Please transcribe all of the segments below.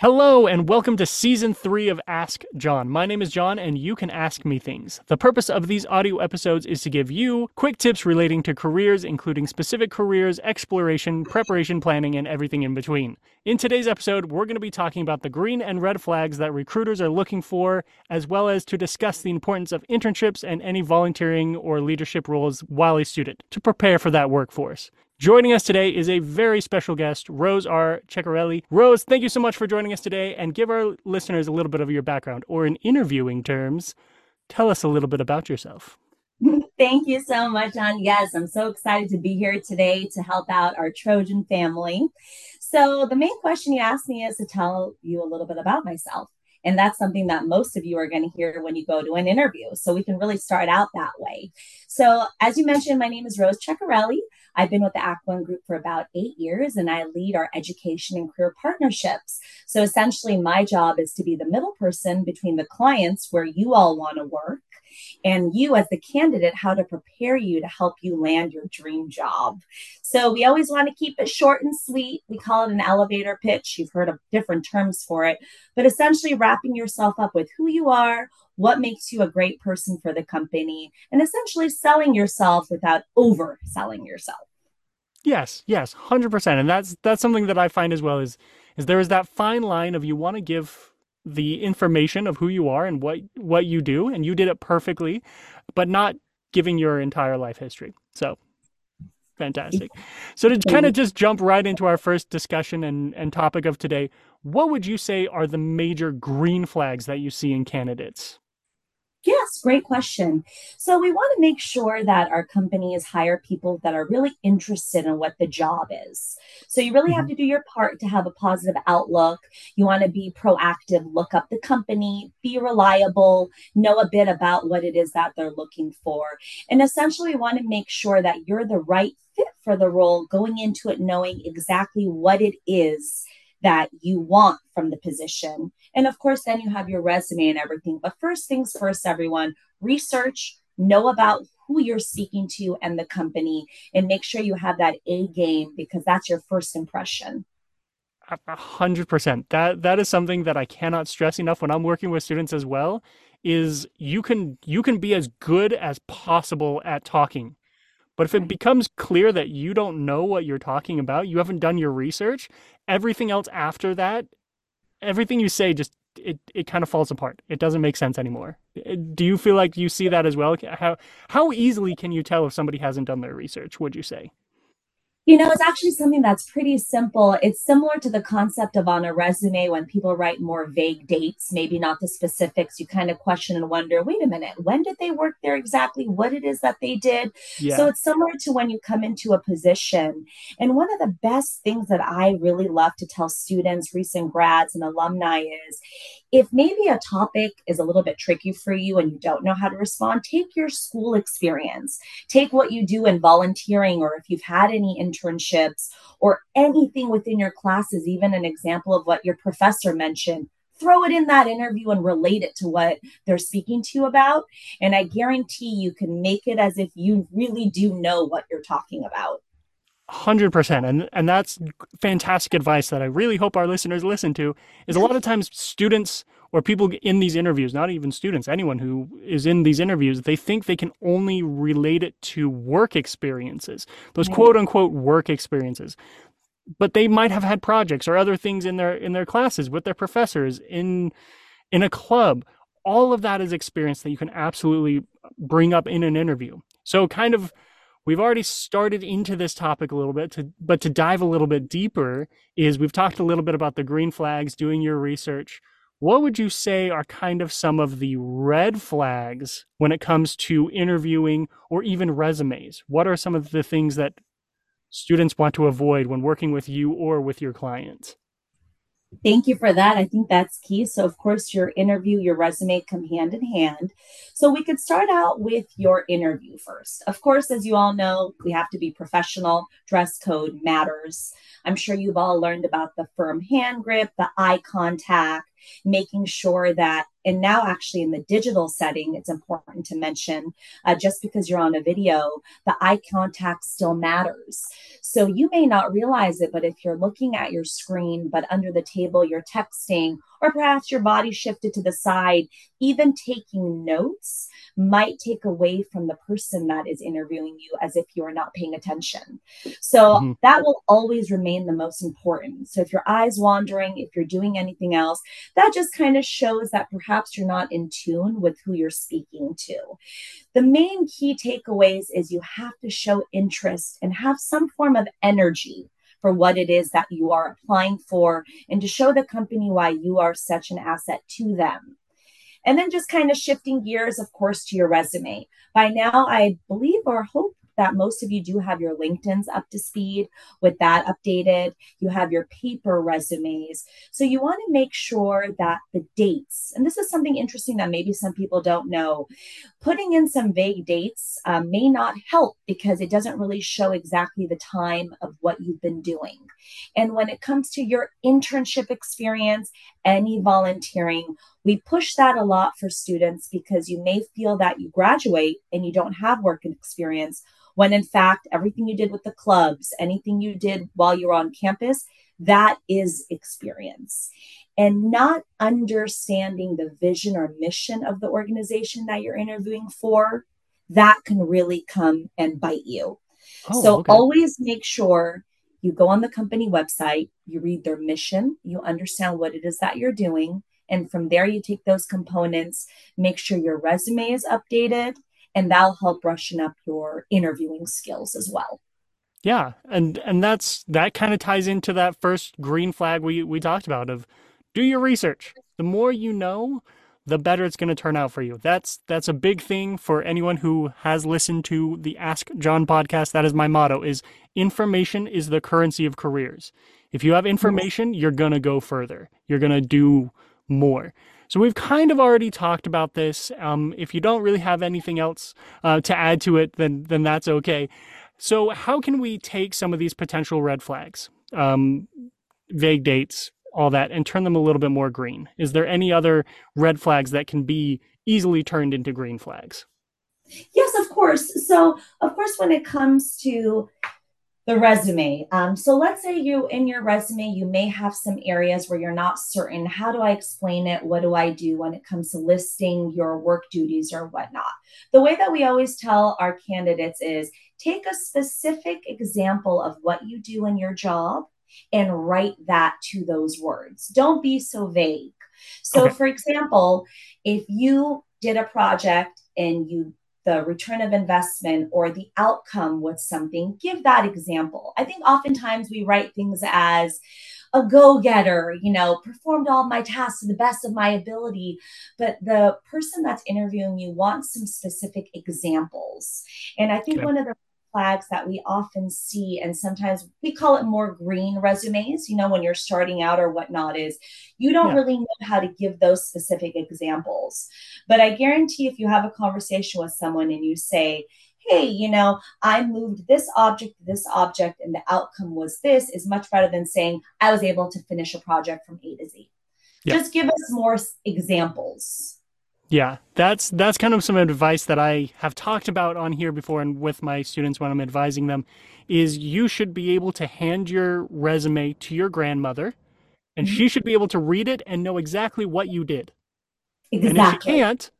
Hello, and welcome to season three of Ask John. My name is John, and you can ask me things. The purpose of these audio episodes is to give you quick tips relating to careers, including specific careers, exploration, preparation, planning, and everything in between. In today's episode, we're going to be talking about the green and red flags that recruiters are looking for, as well as to discuss the importance of internships and any volunteering or leadership roles while a student to prepare for that workforce. Joining us today is a very special guest, Rose R. Ceccarelli. Rose, thank you so much for joining us today and give our listeners a little bit of your background, or in interviewing terms, tell us a little bit about yourself. Thank you so much, John. Yes, I'm so excited to be here today to help out our Trojan family. So, the main question you asked me is to tell you a little bit about myself. And that's something that most of you are going to hear when you go to an interview. So, we can really start out that way. So, as you mentioned, my name is Rose Ceccarelli. I've been with the One Group for about eight years and I lead our education and career partnerships. So essentially, my job is to be the middle person between the clients where you all want to work and you as the candidate how to prepare you to help you land your dream job. So we always want to keep it short and sweet. We call it an elevator pitch. You've heard of different terms for it. But essentially wrapping yourself up with who you are what makes you a great person for the company and essentially selling yourself without overselling yourself Yes, yes, hundred percent, and that's that's something that I find as well is is there is that fine line of you want to give the information of who you are and what what you do, and you did it perfectly, but not giving your entire life history. So fantastic. So to kind of just jump right into our first discussion and, and topic of today, what would you say are the major green flags that you see in candidates? Yes, great question. So, we want to make sure that our companies hire people that are really interested in what the job is. So, you really mm-hmm. have to do your part to have a positive outlook. You want to be proactive, look up the company, be reliable, know a bit about what it is that they're looking for. And essentially, we want to make sure that you're the right fit for the role, going into it knowing exactly what it is that you want from the position. And of course, then you have your resume and everything. But first things first, everyone, research, know about who you're speaking to and the company, and make sure you have that A game because that's your first impression. A hundred percent. That that is something that I cannot stress enough when I'm working with students as well. Is you can you can be as good as possible at talking but if it becomes clear that you don't know what you're talking about, you haven't done your research, everything else after that, everything you say just it, it kind of falls apart. It doesn't make sense anymore. Uh, do you feel like you see that as well? How how easily can you tell if somebody hasn't done their research, would you say? You know, it's actually something that's pretty simple. It's similar to the concept of on a resume when people write more vague dates, maybe not the specifics. You kind of question and wonder, wait a minute, when did they work there exactly? What it is that they did? Yeah. So it's similar to when you come into a position. And one of the best things that I really love to tell students, recent grads, and alumni is if maybe a topic is a little bit tricky for you and you don't know how to respond, take your school experience. Take what you do in volunteering or if you've had any internships or anything within your classes, even an example of what your professor mentioned. Throw it in that interview and relate it to what they're speaking to you about. And I guarantee you can make it as if you really do know what you're talking about. 100% and and that's fantastic advice that I really hope our listeners listen to is a lot of times students or people in these interviews not even students anyone who is in these interviews they think they can only relate it to work experiences those quote unquote work experiences. But they might have had projects or other things in their in their classes with their professors in in a club. All of that is experience that you can absolutely bring up in an interview. So kind of we've already started into this topic a little bit to, but to dive a little bit deeper is we've talked a little bit about the green flags doing your research what would you say are kind of some of the red flags when it comes to interviewing or even resumes what are some of the things that students want to avoid when working with you or with your clients Thank you for that. I think that's key. So, of course, your interview, your resume come hand in hand. So, we could start out with your interview first. Of course, as you all know, we have to be professional. Dress code matters. I'm sure you've all learned about the firm hand grip, the eye contact, making sure that, and now actually in the digital setting, it's important to mention uh, just because you're on a video, the eye contact still matters. So you may not realize it, but if you're looking at your screen, but under the table you're texting, or perhaps your body shifted to the side, even taking notes might take away from the person that is interviewing you as if you are not paying attention. So mm-hmm. that will always remain the most important. So if your eyes wandering, if you're doing anything else, that just kind of shows that perhaps you're not in tune with who you're speaking to. The main key takeaways is you have to show interest and have some form of energy for what it is that you are applying for and to show the company why you are such an asset to them. And then just kind of shifting gears, of course, to your resume. By now, I believe or hope that most of you do have your LinkedIn's up to speed with that updated. You have your paper resumes. So you want to make sure that the dates, and this is something interesting that maybe some people don't know, putting in some vague dates um, may not help because it doesn't really show exactly the time of what you've been doing. And when it comes to your internship experience, any volunteering, we push that a lot for students because you may feel that you graduate and you don't have work experience when in fact everything you did with the clubs anything you did while you were on campus that is experience and not understanding the vision or mission of the organization that you're interviewing for that can really come and bite you oh, so okay. always make sure you go on the company website you read their mission you understand what it is that you're doing and from there you take those components make sure your resume is updated and that'll help brushing up your interviewing skills as well. Yeah, and and that's that kind of ties into that first green flag we we talked about of do your research. The more you know, the better it's going to turn out for you. That's that's a big thing for anyone who has listened to the Ask John podcast. That is my motto is information is the currency of careers. If you have information, you're going to go further. You're going to do more. So we've kind of already talked about this. Um, if you don't really have anything else uh, to add to it, then then that's okay. So how can we take some of these potential red flags, um, vague dates, all that, and turn them a little bit more green? Is there any other red flags that can be easily turned into green flags? Yes, of course. So, of course, when it comes to the resume. Um, so let's say you in your resume, you may have some areas where you're not certain. How do I explain it? What do I do when it comes to listing your work duties or whatnot? The way that we always tell our candidates is take a specific example of what you do in your job and write that to those words. Don't be so vague. So, okay. for example, if you did a project and you the return of investment or the outcome with something, give that example. I think oftentimes we write things as a go getter, you know, performed all my tasks to the best of my ability. But the person that's interviewing you wants some specific examples. And I think okay. one of the flags that we often see, and sometimes we call it more green resumes, you know, when you're starting out or whatnot, is you don't yeah. really know how to give those specific examples. But I guarantee if you have a conversation with someone and you say, hey, you know, I moved this object to this object and the outcome was this is much better than saying I was able to finish a project from A to Z. Yeah. Just give us more examples. Yeah, that's that's kind of some advice that I have talked about on here before and with my students when I'm advising them is you should be able to hand your resume to your grandmother and mm-hmm. she should be able to read it and know exactly what you did. Exactly. And if she can't,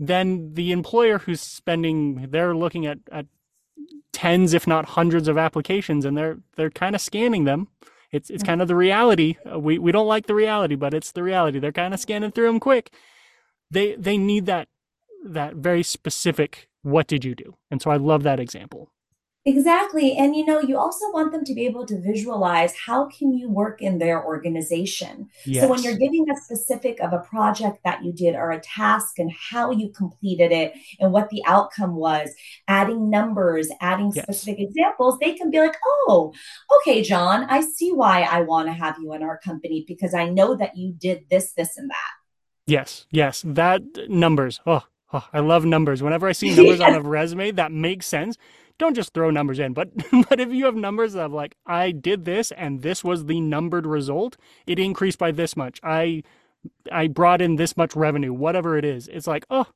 then the employer who's spending they're looking at, at tens if not hundreds of applications and they're they're kind of scanning them. It's it's mm-hmm. kind of the reality. We we don't like the reality, but it's the reality. They're kind of scanning through them quick they they need that that very specific what did you do? And so i love that example. Exactly. And you know you also want them to be able to visualize how can you work in their organization. Yes. so when you're giving a specific of a project that you did or a task and how you completed it and what the outcome was adding numbers adding yes. specific examples they can be like oh okay john i see why i want to have you in our company because i know that you did this this and that Yes, yes, that uh, numbers. Oh, oh I love numbers. Whenever I see numbers on a resume, that makes sense. Don't just throw numbers in, but but if you have numbers of like I did this and this was the numbered result, it increased by this much. I I brought in this much revenue, whatever it is. It's like, oh,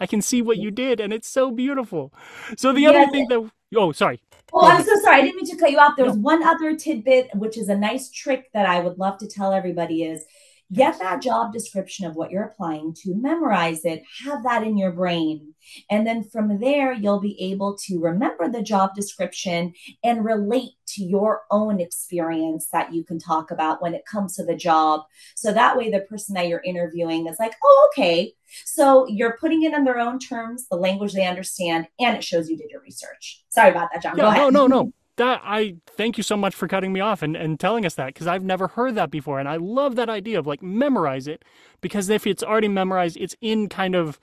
I can see what you did, and it's so beautiful. So the yes. other thing that oh, sorry. Oh, I'm so sorry. I didn't mean to cut you off. There's no. one other tidbit, which is a nice trick that I would love to tell everybody is get that job description of what you're applying to, memorize it, have that in your brain. And then from there, you'll be able to remember the job description and relate to your own experience that you can talk about when it comes to the job. So that way, the person that you're interviewing is like, oh, okay. So you're putting it in their own terms, the language they understand, and it shows you did your research. Sorry about that, John. Yeah, no, no, no. That I thank you so much for cutting me off and, and telling us that because I've never heard that before. And I love that idea of like memorize it because if it's already memorized, it's in kind of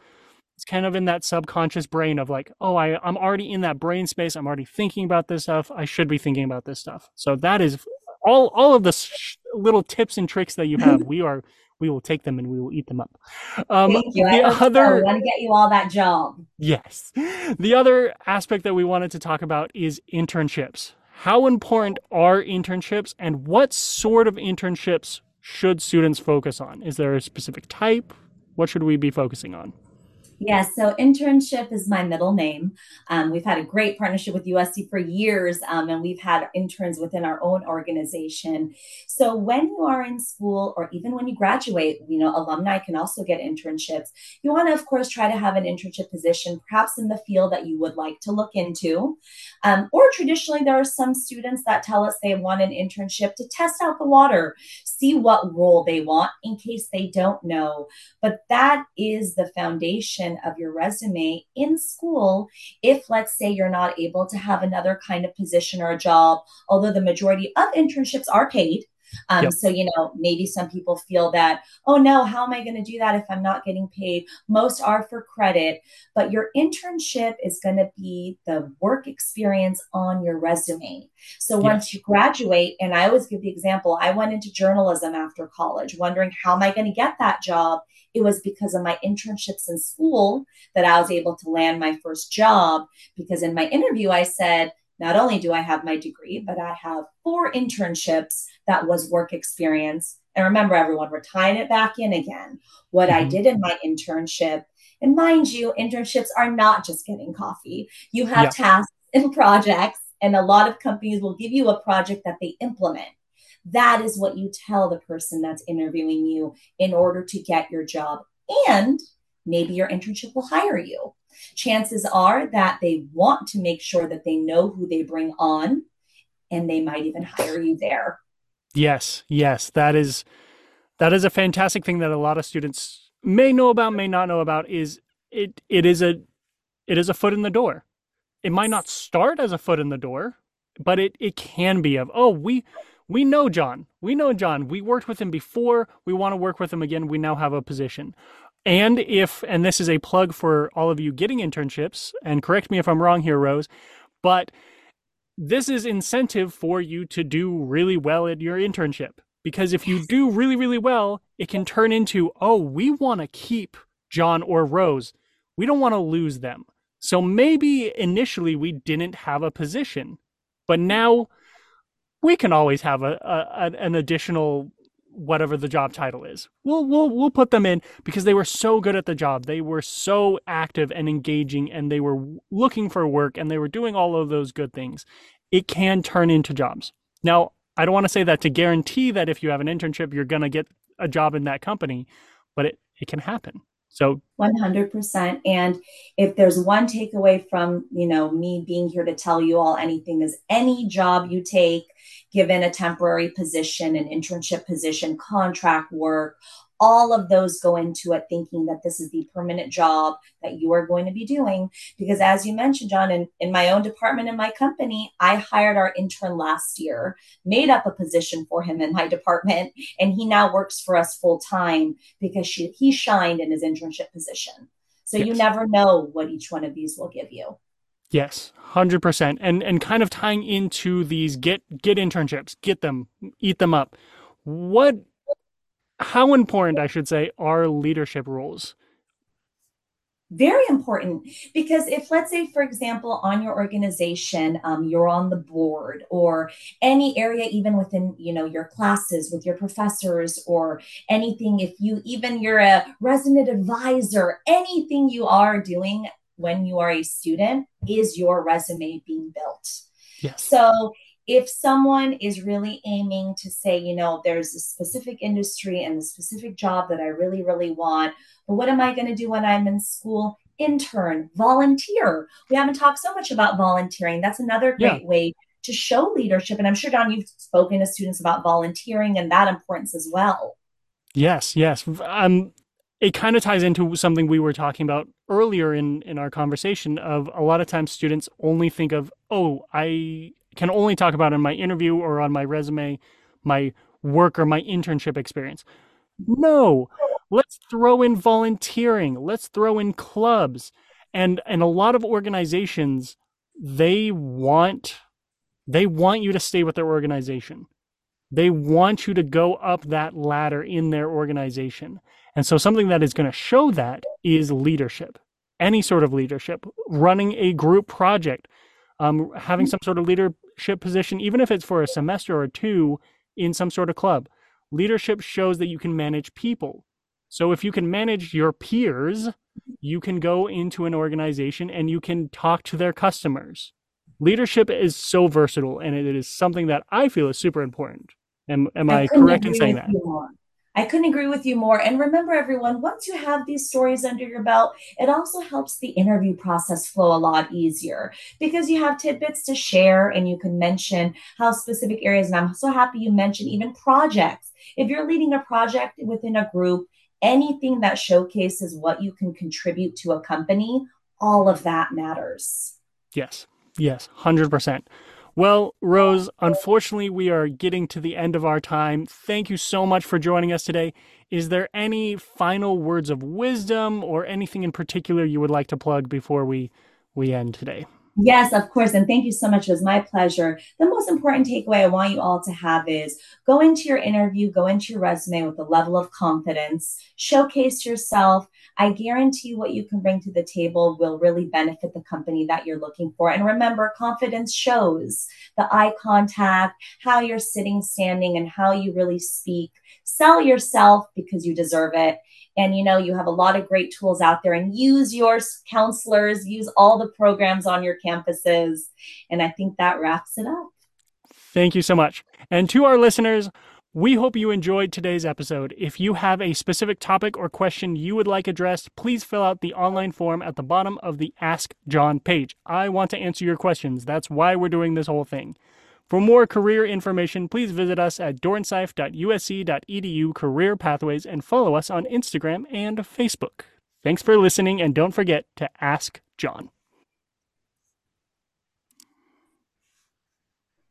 it's kind of in that subconscious brain of like, oh, I, I'm already in that brain space. I'm already thinking about this stuff. I should be thinking about this stuff. So that is all all of the sh- little tips and tricks that you have. we are we will take them and we will eat them up. Um, Thank you. The I other, want to get you all that job. Yes. The other aspect that we wanted to talk about is internships. How important are internships and what sort of internships should students focus on? Is there a specific type? What should we be focusing on? Yeah, so internship is my middle name. Um, we've had a great partnership with USC for years, um, and we've had interns within our own organization. So when you are in school, or even when you graduate, you know, alumni can also get internships. You want to, of course, try to have an internship position, perhaps in the field that you would like to look into. Um, or traditionally, there are some students that tell us they want an internship to test out the water, see what role they want in case they don't know. But that is the foundation of your resume in school. If, let's say, you're not able to have another kind of position or a job, although the majority of internships are paid. Um, yep. So, you know, maybe some people feel that, oh no, how am I going to do that if I'm not getting paid? Most are for credit, but your internship is going to be the work experience on your resume. So, yes. once you graduate, and I always give the example, I went into journalism after college, wondering how am I going to get that job? It was because of my internships in school that I was able to land my first job. Because in my interview, I said, not only do I have my degree, but I have four internships that was work experience. And remember, everyone, we're tying it back in again. What mm-hmm. I did in my internship, and mind you, internships are not just getting coffee. You have yeah. tasks and projects, and a lot of companies will give you a project that they implement. That is what you tell the person that's interviewing you in order to get your job. And maybe your internship will hire you chances are that they want to make sure that they know who they bring on and they might even hire you there. Yes, yes, that is that is a fantastic thing that a lot of students may know about, may not know about is it it is a it is a foot in the door. It might not start as a foot in the door, but it it can be of, oh, we we know John. We know John. We worked with him before. We want to work with him again. We now have a position. And if, and this is a plug for all of you getting internships, and correct me if I'm wrong here, Rose, but this is incentive for you to do really well at your internship. Because if you do really, really well, it can turn into, oh, we want to keep John or Rose. We don't want to lose them. So maybe initially we didn't have a position, but now we can always have a, a an additional whatever the job title is. We'll we'll we'll put them in because they were so good at the job. They were so active and engaging and they were looking for work and they were doing all of those good things. It can turn into jobs. Now, I don't want to say that to guarantee that if you have an internship you're going to get a job in that company, but it it can happen. So 100%. And if there's one takeaway from, you know, me being here to tell you all anything is any job you take, given a temporary position, an internship position, contract work, all of those go into it thinking that this is the permanent job that you are going to be doing. Because as you mentioned john in, in my own department in my company i hired our intern last year made up a position for him in my department and he now works for us full time because she, he shined in his internship position. So yes. you never know what each one of these will give you Yes, hundred percent, and and kind of tying into these get get internships, get them, eat them up. What how important, I should say, are leadership roles? very important because if let's say for example on your organization um, you're on the board or any area even within you know your classes with your professors or anything if you even you're a resident advisor anything you are doing when you are a student is your resume being built yes. so if someone is really aiming to say, you know, there's a specific industry and a specific job that I really, really want, but what am I going to do when I'm in school? Intern, volunteer. We haven't talked so much about volunteering. That's another great yeah. way to show leadership. And I'm sure, Don, you've spoken to students about volunteering and that importance as well. Yes, yes. Um, it kind of ties into something we were talking about earlier in, in our conversation of a lot of times students only think of, oh, I can only talk about in my interview or on my resume, my work or my internship experience. No, let's throw in volunteering. Let's throw in clubs. And and a lot of organizations they want they want you to stay with their organization. They want you to go up that ladder in their organization. And so something that is going to show that is leadership. Any sort of leadership, running a group project, um, having some sort of leadership position, even if it's for a semester or two in some sort of club. Leadership shows that you can manage people. So if you can manage your peers, you can go into an organization and you can talk to their customers. Leadership is so versatile and it is something that I feel is super important. Am, am I, I correct in saying that? I couldn't agree with you more. And remember, everyone, once you have these stories under your belt, it also helps the interview process flow a lot easier because you have tidbits to share and you can mention how specific areas. And I'm so happy you mentioned even projects. If you're leading a project within a group, anything that showcases what you can contribute to a company, all of that matters. Yes, yes, 100%. Well, Rose, unfortunately, we are getting to the end of our time. Thank you so much for joining us today. Is there any final words of wisdom or anything in particular you would like to plug before we, we end today? Yes, of course. And thank you so much. It was my pleasure. The most important takeaway I want you all to have is go into your interview, go into your resume with a level of confidence, showcase yourself. I guarantee what you can bring to the table will really benefit the company that you're looking for. And remember, confidence shows the eye contact, how you're sitting, standing, and how you really speak. Sell yourself because you deserve it and you know you have a lot of great tools out there and use your counselors use all the programs on your campuses and i think that wraps it up thank you so much and to our listeners we hope you enjoyed today's episode. If you have a specific topic or question you would like addressed, please fill out the online form at the bottom of the Ask John page. I want to answer your questions. That's why we're doing this whole thing. For more career information, please visit us at dornsife.usc.edu career pathways and follow us on Instagram and Facebook. Thanks for listening, and don't forget to ask John.